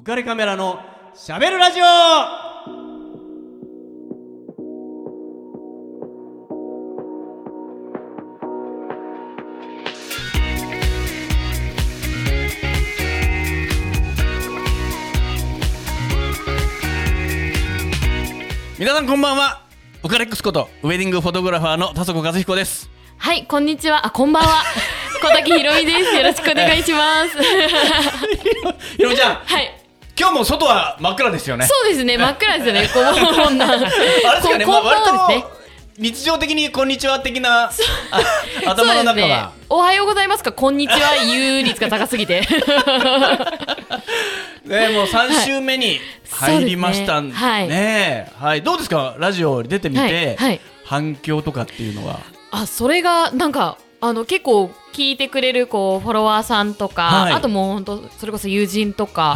浮かれカメラのしゃべるラジオ皆さんこんばんはウカレックスことウェディングフォトグラファーの田底和彦ですはい、こんにちは。あ、こんばんは。小滝ひろみです。よろしくお願いします。ひろみちゃんはい。今日も外は真っ暗ですよね。そうですね、真っ暗ですよね。こんな。あれですかね、まあ、割ですね。と日常的にこんにちは的なあ頭の中は、。おはようございますか。こんにちは。有率が高すぎて。ね、もう3週目に入りましたんで、はいね。はい、どうですか？ラジオに出てみて、はい。はい。反響とかっていうのは？あ、それが、なんか、あの、結構聞いてくれる、こう、フォロワーさんとか、はい。あともう本当、それこそ友人とか、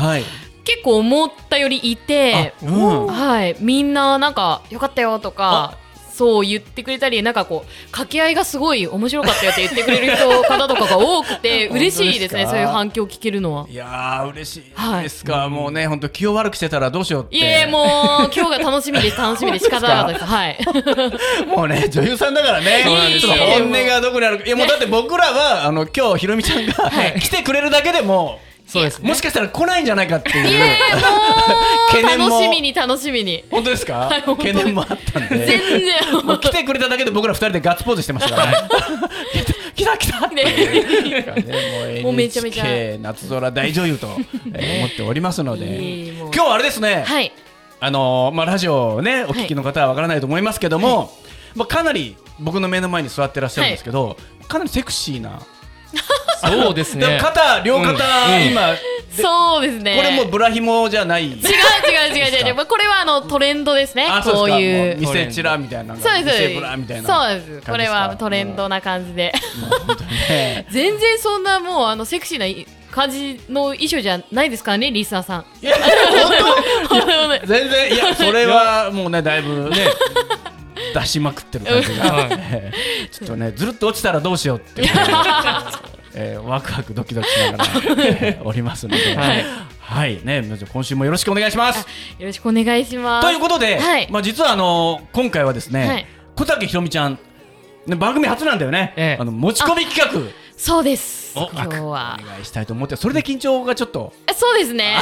構思ったよりいて、あうん。はい、みんななんか良かったよとか。そう言ってくれたりなんかこう掛け合いがすごい面白かったよって言ってくれる人方とかが多くて 嬉しいですねそういう反響聞けるのは。いやー嬉しい。ですか、もうね本当気を悪くしてたらどうしようって。いえもう今日が楽しみです 楽しみで仕方なかったです。はい。もうね女優さんだからね。本音がどこにあるか。いやもうだって僕らはあの今日ひろみちゃんが、はい。来てくれるだけでもそうですね。もしかしたら来ないんじゃないかっていう。懸念も。楽しみに楽しみに。本当ですか、い本当懸念もあったんで。全然。もう来てくれただけで僕ら二人でガッツポーズしてましたから。ね 来た来たって、ね、もうめちゃめちゃ。夏空大女優と、え ー思っておりますので。今日はあれですね、はい。あのーまあ、ラジオをねお聞きの方はわからないと思いますけども、まあ、かなり僕の目の前に座ってらっしゃるんですけど、かなりセクシーな、そうですでもね。肩両肩、うん。今でそうですね。これもうブラヒモじゃない。違う違う違う違う。これはあのトレンドですね。あそうこういう。見せチラみたいなそうですそう見せですブラみたいなそうです。これはトレンドなな感じで。ね 全然そんなもうあのセクシーない感じの衣装じゃないですからねリスナーさん。いや本当？全然。いやそれはもうねだいぶね出しまくってる感じが、はい。え ーちょっとねずるっと落ちたらどうしようっていう、えーワクワクドキドキしながら、えーおりますので、ははい。い、ね今週もよろしくお願いします。よろしくお願いします。ということで、はい。まあ実はあの今回はですね、はい。小竹ひろみちゃん、ね、番組初なんだよね、ええ。あの持ち込み企画。そうです。お今日は。お願いしたいと思ってそれで緊張がちょっと。えそうですね。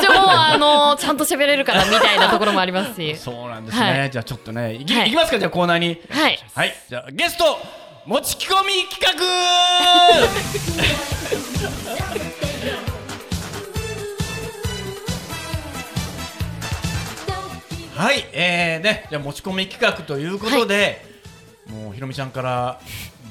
じゃ あのちゃんと喋れるからみたいなところもありますし。そうなんですね、はい。じゃあちょっとねいき,、はい。い、きますかじゃあコーナーに。はい。はい。じゃあゲスト持ち込み企画。はい。えー、ねじゃあ持ち込み企画ということで、もうひろみちゃんから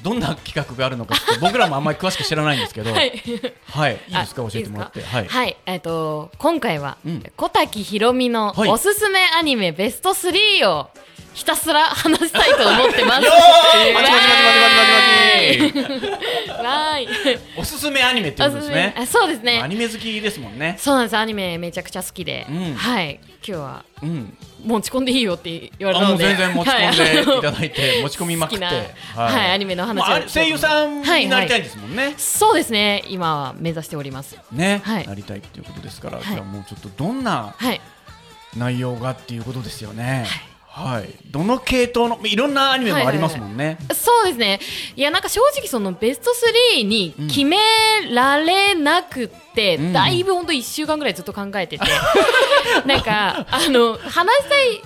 どんな企画があるのか僕らもあんまり詳しく知らないんですけど。はい。はい、いいですか？あ教えてもらって。はい、はい、えっ、と今回は、うん。小滝ひろみのはい。おすすめアニメベスト3をひたすら話したいと思ってます。わい。おすすめアニメってことですね。あそうですね。アニメ好きですもんね。そうなんです。アニメめちゃくちゃ好きで、うん。はい。今日は。うん持ち込んでいいよって言われたので、全然持ち込んでいたい。だいて、持ち込みまくって。はい。アニメの話声優さんになりたいですもんね、そうですね。今は目指しております。ね、はい。なりたいっていうことですから、はい。じゃあもうちょっとどんなはい。内容がっていうことですよね。はい、どの系統のいろんなアニメもありますもんね、そうですね。いや、なんか正直そのベスト3に決められなくて、うん。だいぶ本当1週間ぐらいずっと考えてて、なんか、あの、話したい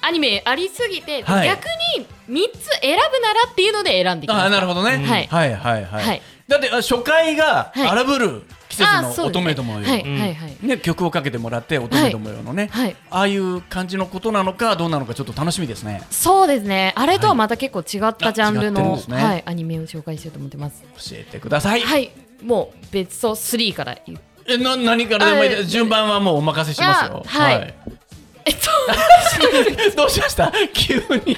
アニメありすぎて、はい。逆に3つ選ぶならっていうので選んできました。あなるほどね、はい。はいはいはい、はい。だってあ初回がはい。荒ぶる季節の乙女どもよ、はい、うんはい、はい。ね、曲をかけてもらって乙女どもよのね、はいああいう感じのことなのかどうなのかちょっと楽しみですね。そうですね。あれとはまた結構違ったジャンルの、ね。はい、アニメを紹介しようと思ってます。教えてください、はい。もう、ベスト3からえな何からでもいい。であす順番はもうお任せしますよ。あはい。えっと、どうしました？急に。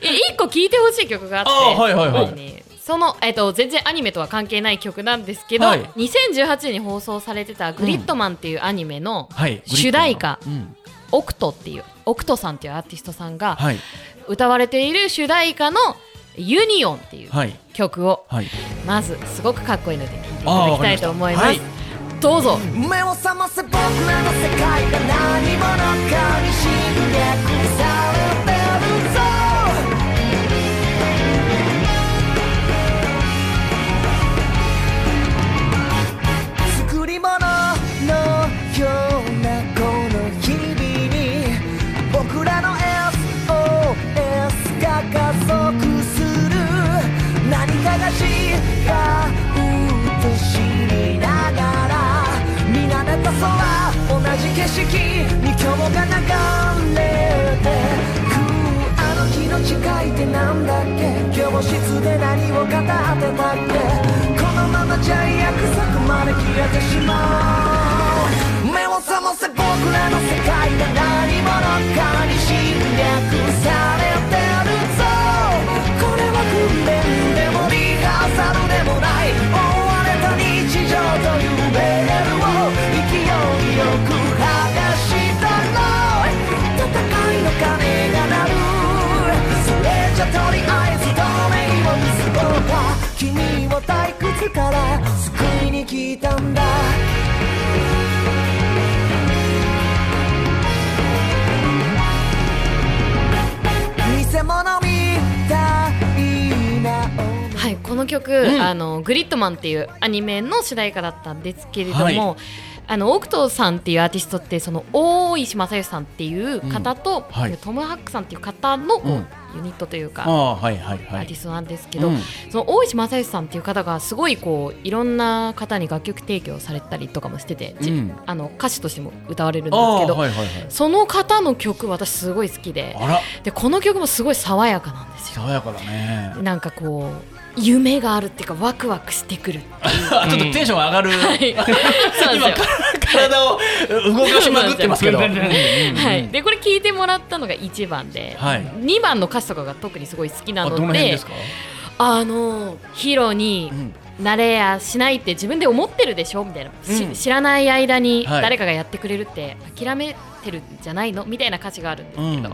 え一個聴いてほしい曲があって、あーはいはいはい。ねその、えっと、全然アニメとは関係ない曲なんですけど、はい。2018年に放送されてた「グリッドマン」っていうアニメのはい。主題歌うん「OxT」っていう OxT さんっていうアーティストさんがはい。歌われている主題歌の「ユニオン」っていうはい。曲をはい。まずすごくかっこいいので聴いていただきたいと思います。どうぞ。目を覚ませ僕らの世界が何者かに侵略何かが違うと知りながら見慣れた空同じ景色に今日が流れてくあの日の誓いってなんだっけ教室で何を語ってたっけこのままじゃ約束まで消えてしまう目を覚ませ僕らの世界が何者かに侵略され君を退屈から救いに来たんだ。偽物みたいなはい、この曲、ん。あのグリッドマンっていうアニメの主題歌だったんですけれども、はい。あのオクトさんっていうアーティストってその大石正義さんっていう方と、うん。はい。トム・ハックさんっていう方のうんユニットというか。アーティストなんですけど、うんその大石正義さんっていう方がすごいこういろんな方に楽曲提供されたりとかもしてて、じうんあの歌手としても歌われるんですけど、はいはいはいその方の曲私すごい好きででこの曲もすごい爽やかなんですよ。爽やかだねなんかこう夢があるっていうかワクワクしてくる。あ ちょっとテンション上がるはい、そうですよ。体を動かしまくってますけど。はい、でこれ聞いてもらったのが1番で、はい。2番の歌詞とかが特にすごい好きなのであのヒーローにうん。なれやしないって自分で思ってるでしょ？みたいな、しうん。知らない間にはい。誰かがやってくれるって諦めてるんじゃないの？みたいな歌詞があるんですけど、うんうん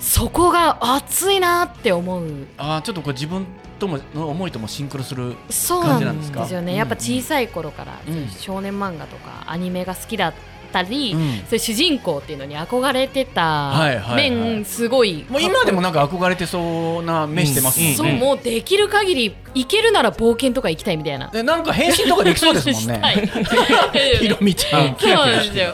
そこが熱いなって思う。あーちょっとこう自分ともの思いともシンクロするそうな感じなんんですか？ですよね、うん。やっぱ小さい頃からうん。少年漫画とかアニメが好きだったり、うん。そういう主人公っていうのに憧れてた面すごいもう今でもなんか憧れてそうな目してますもんね、そうもうできる限り行けるなら冒険とか行きたいみたいな。でなんか変身とかできそうですもんね。ひろみちゃん。そうなんですよ。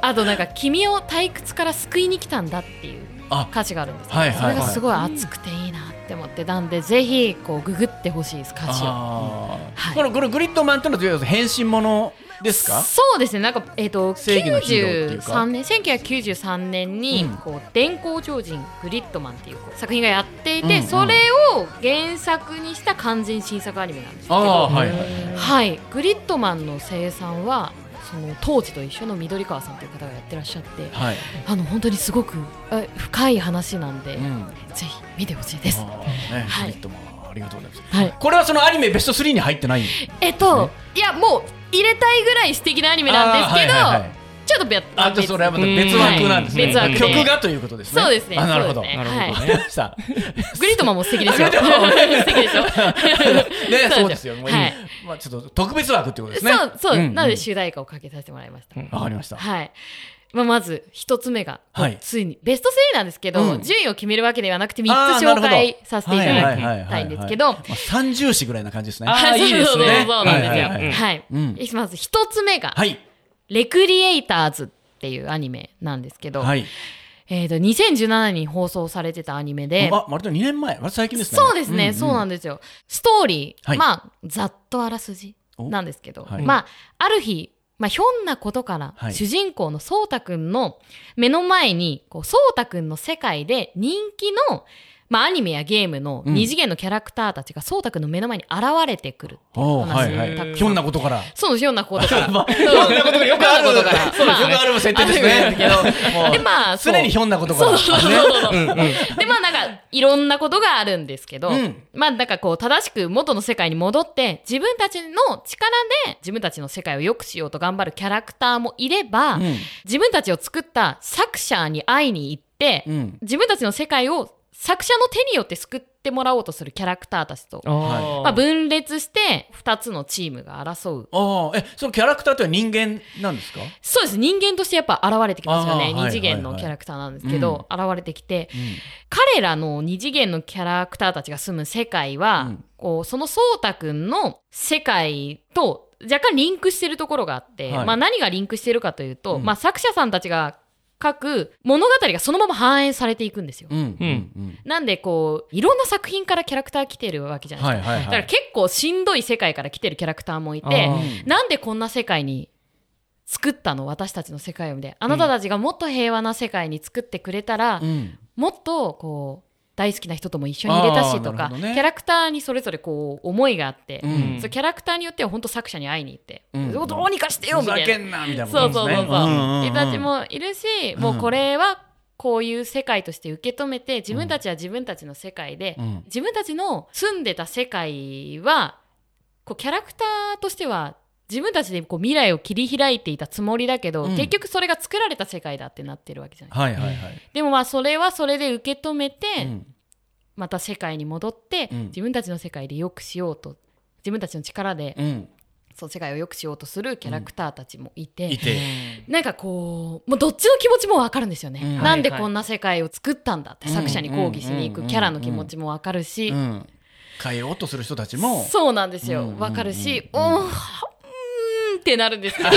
あとなんか君を退屈から救いに来たんだっていうあ歌詞があるんですけど、はいはいはい。それがすごい熱くていいなって思ってなんでぜひこうググってほしいです歌詞を。このグリッドマンってのは変身ものですか？そうですね。なんかえっ、と正義のヒーローっていうか。93年1993年にうん。こう電光超人グリッドマンっていうこう作品がやっていて、うんうん。それを原作にした完全新作アニメなんですけど、はいはいはい、グリッドマンの声優さんはその当時と一緒の緑川さんという方がやってらっしゃってはい、あの本当にすごくあ深い話なんで、うん、ぜひ見てほしいです。ね、はい。ありがとうございます。はい、これはそのアニメベスト3に入ってないえっと、いやもう入れたいぐらい素敵なアニメなんですけど、あーはいはいはいちょっと別あとそれはまた別枠なんですね、別枠で。曲がということですね。そうですね。あなるほど、なるほど。ね、さあ。グリッドマンも素敵ですよ。素敵でしょ。ね そうです。よ。もういい。はい。まあちょっと特別枠ってことですね。そうそう、なので主題歌をかけさせてもらいました。わかりました。はい。まあ、まず一つ目が、はい。ついにベスト3なんですけど、うん。順位を決めるわけではなくてあ3つ紹介させていただきたいんですけど、まあ、三重視ぐらいな感じですね。あーいいですね。そうそうそうそう。なんですよ。はい。まず一つ目が、はいレクリエイターズっていうアニメなんですけど、はい。えー、と2017年に放送されてたアニメで、あ割と2年前。割と最近ですね。そうですね、そうなんでですよ。ストーリー、はい。まあ、ざっとあらすじなんですけど、おはい。まあ、ある日、まあ、ひょんなことから、はい。主人公のそうたくんの目の前に、こう、そうたくんの世界で人気の、まあ、アニメやゲームのうん。二次元のキャラクターたちがそうたくんの目の前に現れてくるっていうおー話はいはい。ひょんなことから。そうひょんなことから。まあひょんなことがよくあることから。そうですよくある設定ですねでまあ、常にひょんなことから。そうそうそう。で、まあなんか、いろんなことがあるんですけど、うん。まあなんかこう、正しく元の世界に戻って、自分たちの力で自分たちの世界を良くしようと頑張るキャラクターもいれば、うん。自分たちを作った作者に会いに行って、うん。自分たちの世界を作者の手によって救っってもらおうとするキャラクターたちと、まあ、分裂して2つのチームが争う。ああえそのキャラクターっては人間なんですか？そうです。人間としてやっぱ現れてきますよね。二次元のキャラクターなんですけど、現れてきて、うん。彼らの二次元のキャラクターたちが住む世界は、うん。こうその颯太くんの世界と若干リンクしてるところがあって、はい。まあ、何がリンクしてるかというと、うん。まあ、作者さんたちが書く物語がそのまま反映されていくんですよ。うんうんうん。なんでこういろんな作品からキャラクター来てるわけじゃない。ですか。はいはいはい。だから結構しんどい世界から来てるキャラクターもいてなんでこんな世界に作ったの？私たちの世界をみたいな。あなたたちがもっと平和な世界に作ってくれたら、うん。もっとこう大好きな人とも一緒にいれたしとか、ね。キャラクターにそれぞれこう思いがあって、うん。そうキャラクターによっては本当作者に会いに行って、うんどうにかしてよみたいな。けんなみたいなそうそうそうそう。人たちもいるし、もうこれはこういう世界として受け止めて、自分たちは自分たちの世界で、うん。自分たちの住んでた世界は、こうキャラクターとしては自分たちでこう未来を切り開いていたつもりだけど、うん。結局それが作られた世界だってなってるわけじゃない。はいはいはい。でもまあそれはそれで受け止めて、うんまた世界に戻って、うん。自分たちの世界で良くしようと自分たちの力で、うん。その世界を良くしようとするキャラクターたちもいて、いて。なんかこうもうどっちの気持ちも分かるんですよね、うん。なんでこんな世界を作ったんだって作者に抗議しに行くキャラの気持ちも分かるし、うん。変えようとする人たちも。そうなんですよ、うん分かるし、ううんん、うーんってなるんですけど。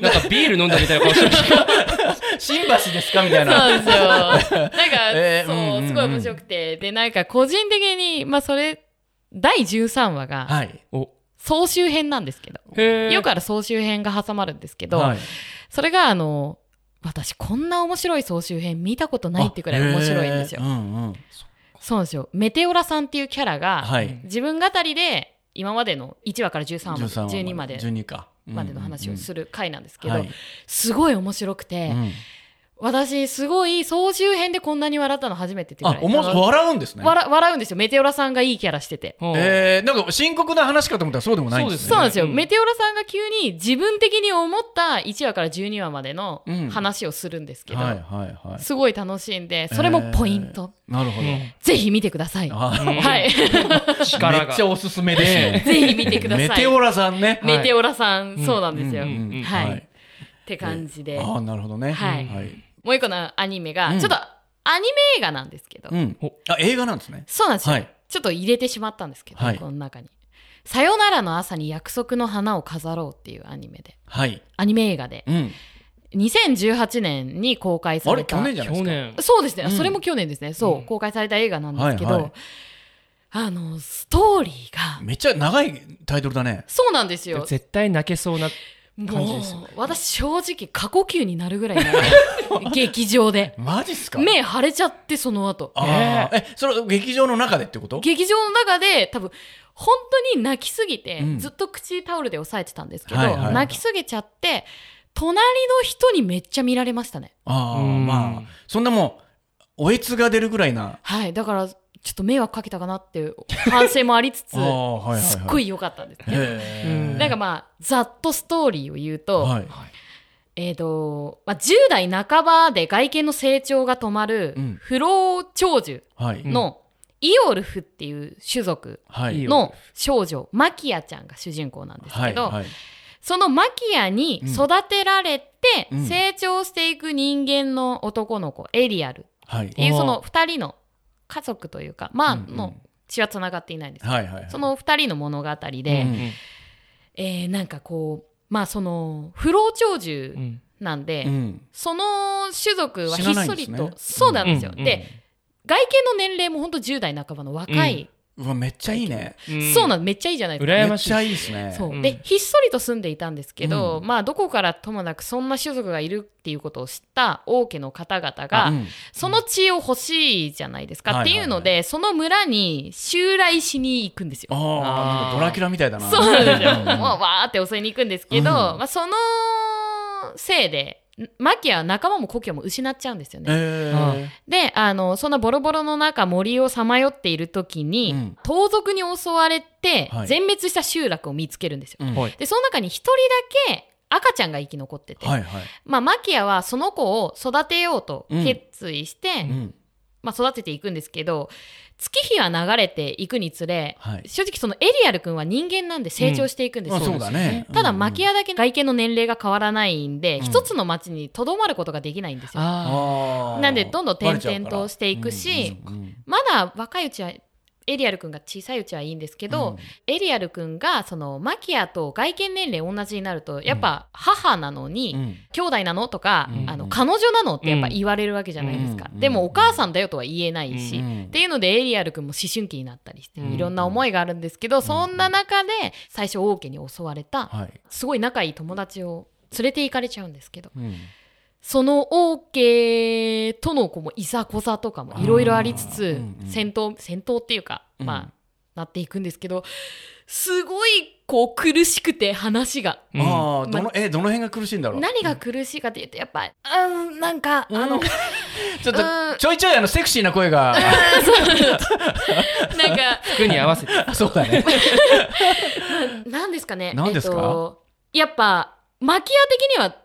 なんかビール飲んだみたいな顔してる新橋ですか？みたいな。そうなんですよ。なんか、えーそうう、んすごい面白くて。で、なんか個人的に、まあそれ、第13話がはい。お。総集編なんですけど、よくある総集編が挟まるんですけど、はい。それがあの、私こんな面白い総集編見たことないってくらい面白いんですよ。うんうん。そうなんですよ。メテオラさんっていうキャラが、はい。自分語りで今までの1話から13話まで、13話12まで。12かまでの話をするる回なんですけど、はい。すごい面白くて、うん私すごい総集編でこんなに笑ったの初めてってぐらいあおも笑うんですね。笑笑うんですよ。メテオラさんがいいキャラしてて。えー、なんか深刻な話かと思ったらそうでもないんですね。そうなんですよ、うん。メテオラさんが急に自分的に思った1話から12話までのうん。話をするんですけど、はいはいはい。すごい楽しいんでそれもポイント、なるほど、ぜひ見てください、あはい。力が。めっちゃおすすめですね。ぜひ見てください。メテオラさんね。メテオラさん、そうなんですよ、うんうんうんはい、はい。って感じで、ああなるほどね。はい。はいもう一個のアニメが、うん。ちょっとアニメ映画なんですけど、うん。あ映画なんですね。そうなんですよ、はい。ちょっと入れてしまったんですけど、はい。この中に「さよならの朝に約束の花を飾ろう」っていうアニメで。はい。アニメ映画で。うん。2018年に公開さあれれた去年じゃないですか。去年。そうですね、うん。それも去年ですね。そう、うん。公開された映画なんですけど、はいはい。あのストーリーが。めっちゃ長いタイトルだね。そうなんですよ。絶対泣けそうなも感じですよ。う私正直過呼吸になるぐらいの。劇場で。マジっすか？目腫れちゃってその後。あー。えそれ劇場の中でってこと？劇場の中で多分本当に泣きすぎて、うん。ずっと口タオルで押さえてたんですけど、はいはいはい。泣きすぎちゃって隣の人にめっちゃ見られましたね。ああうん。まあそんなもうおえつが出るぐらいな。はいだからちょっと迷惑かけたかなっていう反省もありつつ はいはいはい。すっごい良かったんですね。なんかまあざっとストーリーを言うと、はい。えーとまあ、10代半ばで外見の成長が止まるうん。不老長寿はい。のイオルフっていう種族の少女マキアちゃんが主人公なんですけど、はいはい。そのマキアに育てられてうん。成長していく人間の男の子エリアルっていうその2人の家族というかまあうんう血はつながっていないんです。けどはいはいはい。その2人の物語で、うんえーなんかこうまあその不老長寿うん。なんで、うん。その種族はひっそりと、そうなんですよ、うんで外見の年齢も本当10代半ばの若い、うわめっちゃいいね。うん。そうなんめっちゃいいじゃないですか。羨ましいめっちゃいいですね。そう、うん。でひっそりと住んでいたんですけど、うん。まあどこからともなくそんな種族がいるっていうことを知った王家の方々が、うん。その血を欲しいじゃないですか、うんっていうので、その村に襲来しに行くんですよ。ああなんかドラキュラみたいだな。そうなんですよ。うん。もうわーって襲いに行くんですけど、うん。まあ、そのせいでマキは仲間も故郷も失っちゃうんですよね。えー。であのそんなボロボロの中森をさまよっている時に、うん。盗賊に襲われてはい。全滅した集落を見つけるんですよ。うん。はい。でその中に一人だけ赤ちゃんが生き残ってて、はいはい。まあ、マキアはその子を育てようと決意して、うんまあ、育てていくんですけど月日は流れていくにつれ、はい。正直そのエリアル君は人間なんで成長していくんですよ、あそうだね。ただうん。マキアだけ外見の年齢が変わらないんで、うん。一つの町にとどまることができないんですよなんでどんどん転々としていくしうんうんうんまだ若いうちはエリアル君が小さいうちはいいんですけど、うん。エリアル君がそのマキアと外見年齢同じになるとやっぱ母なのに、うん。兄弟なのとか、うんあの彼女なのってやっぱ言われるわけじゃないですか、うん。でもお母さんだよとは言えないし、うんっていうのでエリアル君も思春期になったりして、うんいろんな思いがあるんですけど、そんな中で最初王家に襲われたはい。すごい仲いい友達を連れて行かれちゃうんですけど。うんその王家とのこういざこざとかもいろいろありつつ、うんうん戦闘戦闘っていうか、うん。まあなっていくんですけどすごいこう苦しくて話が。うん。ああどのえどの辺が苦しいんだろう？何が苦しいかっていうとやっぱうんなんか、あのちょっとうん。ちょいちょいあのセクシーな声が。なんか服に合わせて。そうだね。なんですかね。何ですか？えっとやっぱマキア的には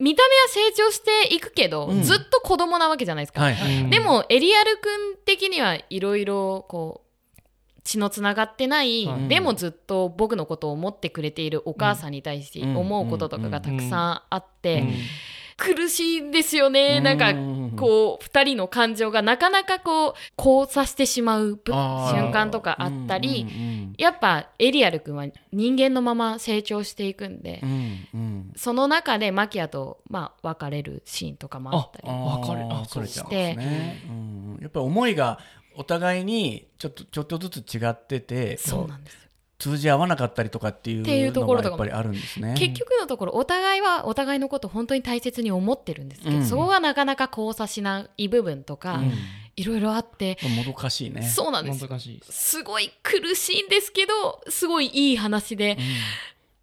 見た目は成長していくけど、うん。ずっと子供なわけじゃないですか、はいはい。うん。でもエリアル君的にはいろいろこう血のつながってない、はい。でもずっと僕のことを思ってくれているお母さんに対して思うこととかがたくさんあって、うん苦しいんですよね、なんかうんこう2人の感情がなかなかこう交差してしまう瞬間とかあったり、うんうんやっぱエリアル君は人間のまま成長していくんで、うんうん。その中でマキアと、まあ、別れるシーンとかもあったりあー別れあ別れちゃうんですね。うんやっぱり思いがお互いにちょっとちょっとずつ違っててそうなんですよ通じ合わなかったりとかっていうっていうとのころとかも。がやっぱりあるんですね。結局のところお互いはお互いのことを本当に大切に思ってるんですけど、うん。そこがなかなか交差しない部分とか、うん。いろいろあって、もどかしいね。そうなんです。難しい。ですすごい苦しいんですけどすごいいい話で、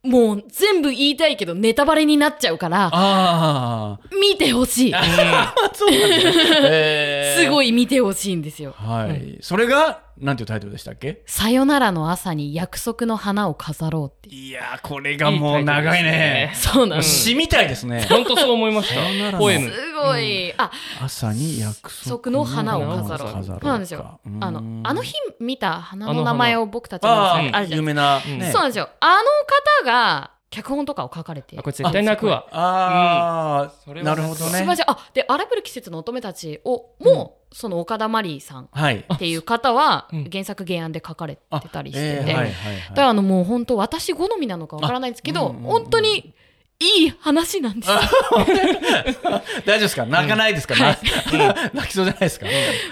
もう全部言いたいけどネタバレになっちゃうからああ見てほしい。そうなんだへ ー。すごい見てほしいんですよ。はい。それがなんていうタイトルでしたっけ「さよならの朝に約束の花を飾ろう」っていう。いやーこれがもう長いね。そうなんです、詩みたいですね。本当そう思いました。ポエム。すごい、あ朝に約約束束の花を飾ろう。花を飾ろう。そうなんですよ。うん。あの、あの日見た花の名前を僕たちもああるじゃないですあ有名な。そうなんですよ。あの方が脚本とかを書かれて。あこれ絶対泣くわ。ああ、それはなるほどね。素晴らしい。あ、で、荒ぶる季節の乙女たちを、もう、その岡田マリーさんはい。っていう方はうん。原作原案で書かれてたりしてえーて、はいはい。だかはいらあのもう本当私好みなのかわからないんですけど、あうんうんうん。本当にいい話なんですよ。大丈夫ですか？泣かないですか、な 泣きそうじゃないですか、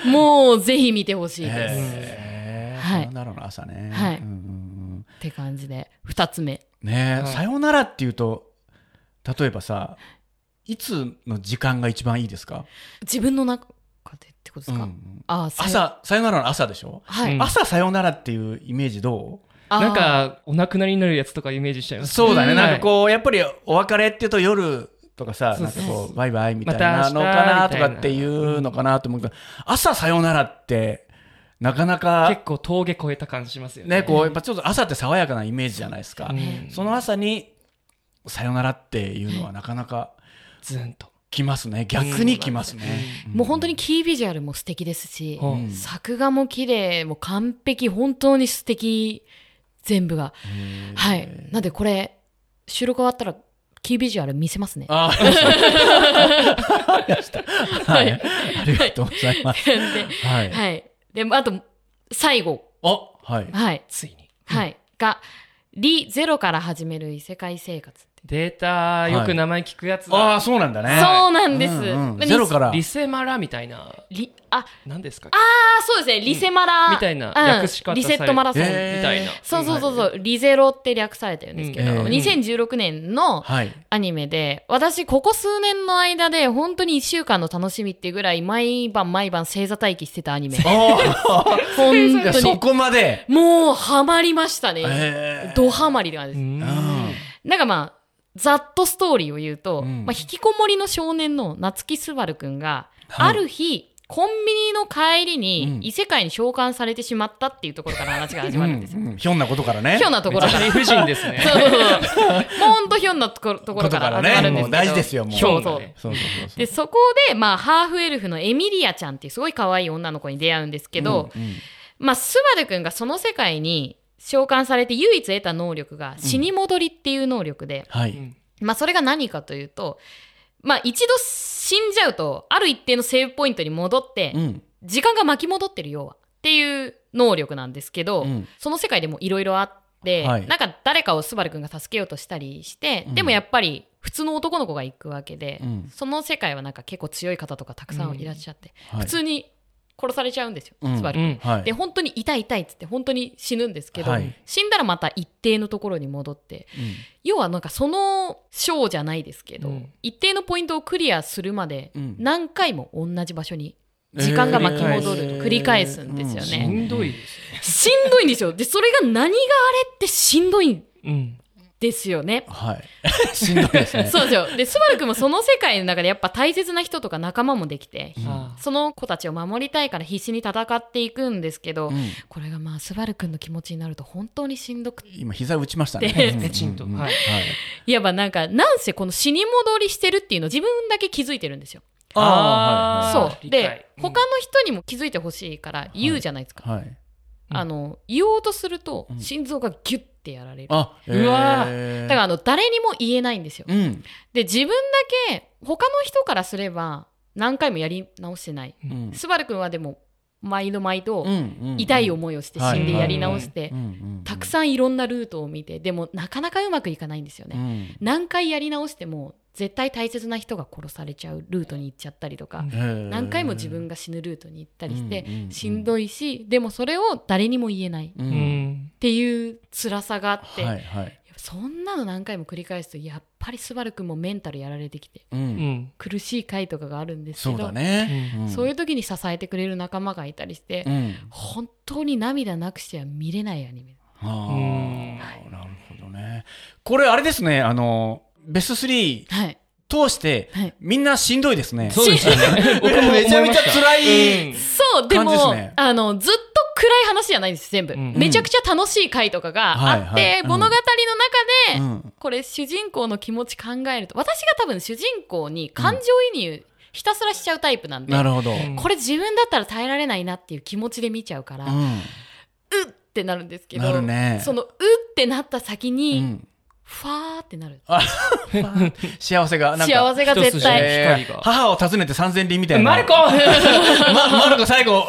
もうぜひ見てほしいです。へー。はい。ならの朝ね、はい。うんうんうん。って感じで、二つ目。ねえ、はい。さよならっていうと例えばさいつの時間が一番いいですか、自分の中でってことですか、うんあさよ朝さよならの朝でしょ、はい、うん朝さよならっていうイメージどう？なんかお亡くなりになるやつとかイメージしちゃいますそうだね、うん。なんかこうやっぱりお別れっていうと夜とかさなんかこうバイバイみたいなのかなとかっていうのかなと思うけど朝さよならってなかなか結構峠越えた感じしますよね。ねこうやっぱちょっと朝って爽やかなイメージじゃないですか、うん。その朝にさよならっていうのはなかなかズンと。来ますね。逆に来ますね、もう本当にキービジュアルも素敵ですし、うん。作画も綺麗もう完璧本当に素敵全部が。はい。なんでこれ収録終わったらキービジュアル見せますね。あ わかりました。はい、ありがとうございます。ではい。はいであと最後。あ、はい。はい。ついに。はい。がリゼロから始める異世界生活データよく名前聞くやつだ、ああ、そうなんだね。そうなんです、うんうん。まあゼロから。リセマラみたいな。リあ。何ですか？あそうですね。リセマラ、みたいなうん。略し方リセットマラソン、えーみたいな。そうそうそうそう、リゼロって略されてるんですけど、うん。えー2016年のはい。アニメで、私、ここ数年の間で、本当に1週間の楽しみっていうぐらい、毎晩毎晩星座待機してたアニメ。お 本いや当に。そこまで。もう、ハマりましたね。えー。ドハマりなんです。うん。なんかまあ、ざっとストーリーを言うと、うんまあ、引きこもりの少年の夏木すばるくんが、はいある日、コンビニの帰りうんに異世界に召喚されてしまったっていうところから話が始まるんですよ。うんうんひょんなことからね。ひょんなところから。理不尽ですね。そうそうそう。もうほんとひょんなところところから始まるんですけど。もう大事ですよ、もう。ひそうそう。そうそうそうそう。で、そこで、まあ、ハーフエルフのエミリアちゃんっていうすごい可愛い女の子に出会うんですけど、うんうんまあ、スバルくんがその世界に召喚されて唯一得た能力が死に戻りっていう能力で、はい。うん。まあ、それが何かというと、まあ、一度死んじゃうと、ある一定のセーブポイントに戻って、うん。時間が巻き戻ってる要はっていう能力なんですけど、うん。その世界でもいろいろあって、はい。なんか誰かをスバルくんが助けようとしたりして、うん。でもやっぱり普通の男の子が行くわけで、うん。その世界はなんか結構強い方とかたくさんいらっしゃって、はい。普通に殺されちゃうんですよ、うんスバル。うんはい。で本当に痛い痛いっつって本当に死ぬんですけど、はい死んだらまた一定のところに戻って要はなんかその章じゃないですけど、うん一定のポイントをクリアするまでうん何回も同じ場所に時間が巻き戻ると繰り返すんですよしね。んどいですしんどいんですよ。で、それが何があれってしんどい。うん。ですよね。はい。しんどいですね。そうですよ。で、スバル君もその世界の中でやっぱ大切な人とか仲間もできて、あその子たちを守りたいから必死に戦っていくんですけど、うんこれがまあスバル君の気持ちになると本当にしんどくて、今膝打ちましたね。ペチンとうんうんはいいわばなんか、なんせこの死に戻りしてるっていうのを自分だけ気づいてるんですよ。ああーそう。で、うん他の人にも気づいてほしいから言うじゃないですか。あはい。はい。あの、言おうとするとうん心臓がギュッてやられる。あ、うわえー。だからあの誰にも言えないんですよ。うん。で自分だけ他の人からすれば何回もやり直してない。うん。スバル君はでも毎度毎度痛い思いをして死んでやり直してたくさんいろんなルートを見てでもなかなかうまくいかないんですよね。うん。何回やり直しても絶対大切な人が殺されちゃうルートに行っちゃったりとか、何回も自分が死ぬルートに行ったりして、しんどいしでもそれを誰にも言えない。っううんん。ていう辛さがあって、はいはい。そんなの何回も繰り返すとやっぱりスバル君もメンタルやられてきてう。うんん。苦しい回とかがあるんですけどそうだね。んそういう時に支えてくれる仲間がいたりして、うん。本当に涙なくしては見れないアニメあうんあ、なるほどね。これあれですね、あの、ベスト3はい通してはい、みんなしんどいですね。そうですよね。僕もめちゃめちゃ辛い。うんそうでもあのずっと暗い話じゃないんです全部、うん。めちゃくちゃ楽しい回とかがあって、はいはいうん。物語の中で、うん。これ主人公の気持ち考えると私が多分主人公に感情移入ひたすらしちゃうタイプなんで、なるほど。ん。これ自分だったら耐えられないなっていう気持ちで見ちゃうから、ううんってなるんですけどなるね。そのうってなった先に、うんファーってなる幸せが、なんか。幸せが絶対、えー母を訪ねて三千里みたいな。マルコま、マルコ最後、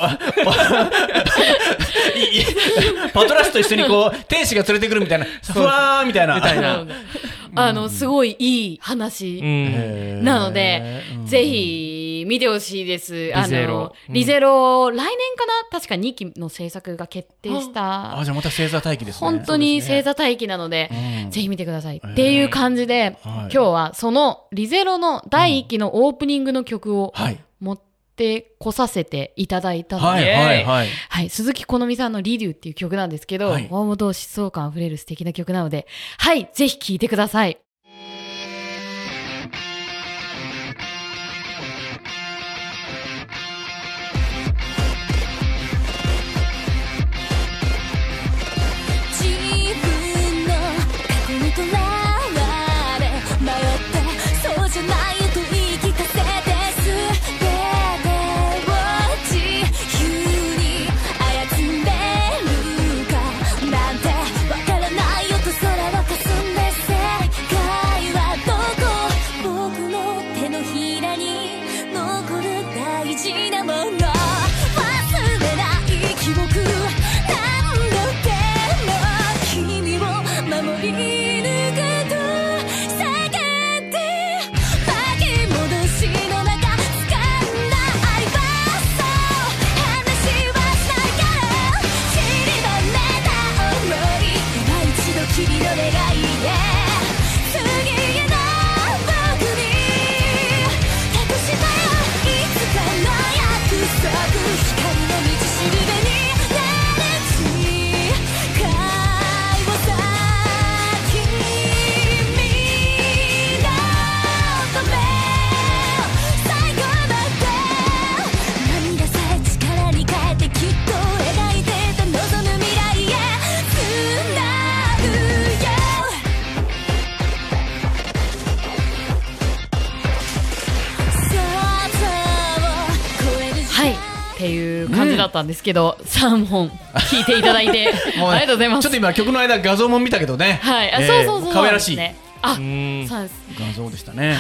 パトラスと一緒にこう、天使が連れてくるみたいな、ふわーみたいな。みたいなあのすごいいい話、なので、ぜひ見てほしいです。あリゼロのうんリゼロ、来年かな？確か2期の制作が決定しあ、た。じゃあまた星座待機ですね。本当に星座。座待機なので、うんぜひ見てください。っていう感じで、はい今日はそのリゼロの第1期のオープニングの曲をはい。持ってこさせていただいたので、はいはいはい。はい、鈴木好美さんのリデューっていう曲なんですけど、はい大本疾走感あふれる素敵な曲なので、はい、ぜひ聴いてください。ったんですけど、3本聞いていただいて もうねありがとうございます。ちょっと今曲の間画像も見たけどね。はいあ、えーそうそうそう可愛らしい。ねあうん。そうです。画像でしたね。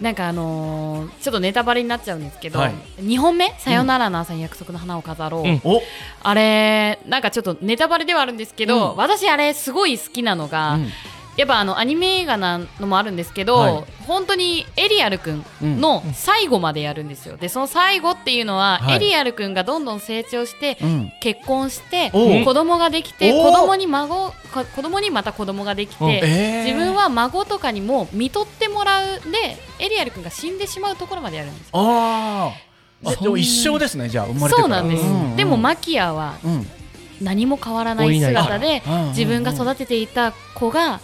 なんかあのーちょっとネタバレになっちゃうんですけど、はい。2本目「さよならの朝に約束の花を飾ろう」うん。あれなんかちょっとネタバレではあるんですけど、うん。私あれすごい好きなのが、うんやっぱあのアニメ映画なのもあるんですけど、はい。本当にエリアル君の最後までやるんですよ。でその最後っていうのは、はい。エリアル君がどんどん成長して、うん。結婚して子供ができて子供に孫こ子供にまた子供ができて、うん。えー。自分は孫とかにも見とってもらうでエリアル君が死んでしまうところまでやるんですよ。あー。あでも一生ですねじゃあ生まれてから。そうなんです、うんでもマキアはうん。何も変わらない姿で自分が育てていた子が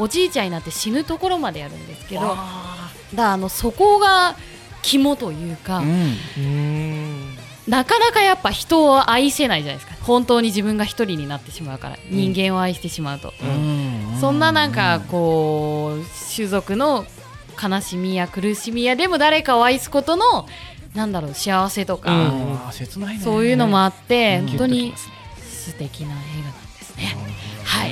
おじいちゃんになって死ぬところまでやるんですけどだかあらあのそこが肝というか、ーうん。うん。なかなかやっぱ人を愛せないじゃないですか。本当に自分が一人になってしまうから、人間を愛してしまうと、うん。そんななんかこう種族の悲しみや苦しみやでも誰かを愛すことのなんだろう幸せとか、うん。あー切ないね。そういうのもあって、うん。本当に素敵な映画なんですね。は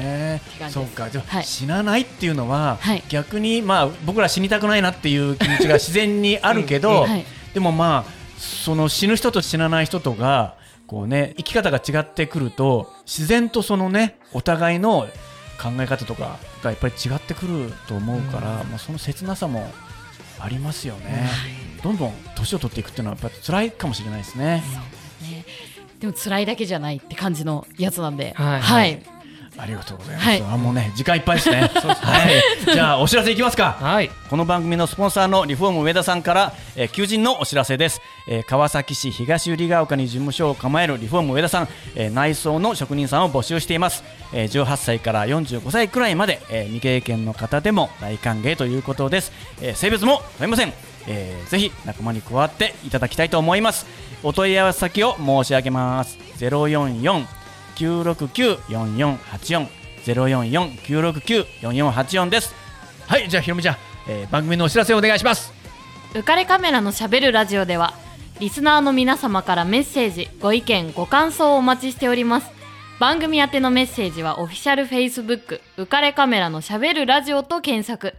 い。そうか。じゃあはい。死なないっていうのははい。逆にまあ僕ら死にたくないなっていう気持ちが自然にあるけどはい。でもまあその死ぬ人と死なない人とがこうね生き方が違ってくると自然とそのねお互いの考え方とかがやっぱり違ってくると思うから、まあ、その切なさもありますよね、どんどん年を取っていくっていうのはやっぱり辛いかもしれないですね。ね。でも辛いだけじゃないって感じのやつなんで、はい。はい、ありがとうございます。はい。あもうね時間いっぱいですね。はい。じゃあお知らせいきますか。はい。この番組のスポンサーのリフォーム上田さんから、えー求人のお知らせです、えー川崎市東百合ヶ丘に事務所を構えるリフォーム上田さん、えー内装の職人さんを募集しています、えー18歳から45歳くらいまで、えー未経験の方でも大歓迎ということです、えー性別も問いません、えーぜひ仲間に加わっていただきたいと思います。お問い合わせ先を申し上げます。044 969-4484 044-969-4484です。はいじゃあひろみちゃん、えー番組のお知らせお願いします。浮かれカメラのしゃべるラジオではリスナーの皆様からメッセージご意見ご感想をお待ちしております。番組宛てのメッセージはオフィシャルフェイスブック浮かれカメラのしゃべるラジオと検索。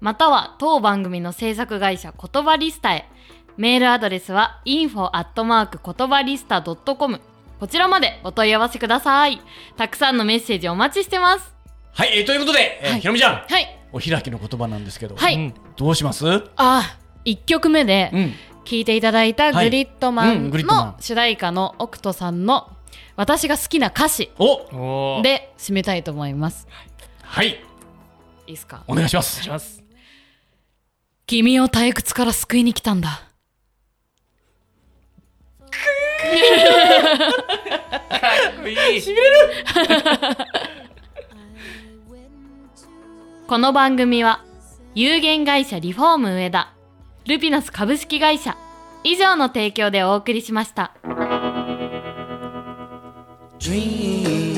または当番組の制作会社言葉リスタへ。メールアドレスは info 言葉リスタ .com こちらまでお問い合わせください。たくさんのメッセージお待ちしてます。はい、えーということで、えーはい。ひろみちゃん。はい。お開きの言葉なんですけど、はい、うん。どうします？うんあ1曲目で、聴いていただいたはい。グリッドマうんングリッドマン。の主題歌のオクトさんの私が好きな歌詞。で締めたいと思います。はい。いいですか？お願いします。します。君を退屈から救いに来たんだ。この番組は有限会社リフォーム上田ルピナス株式会社以上の提供でお送りしました。Dream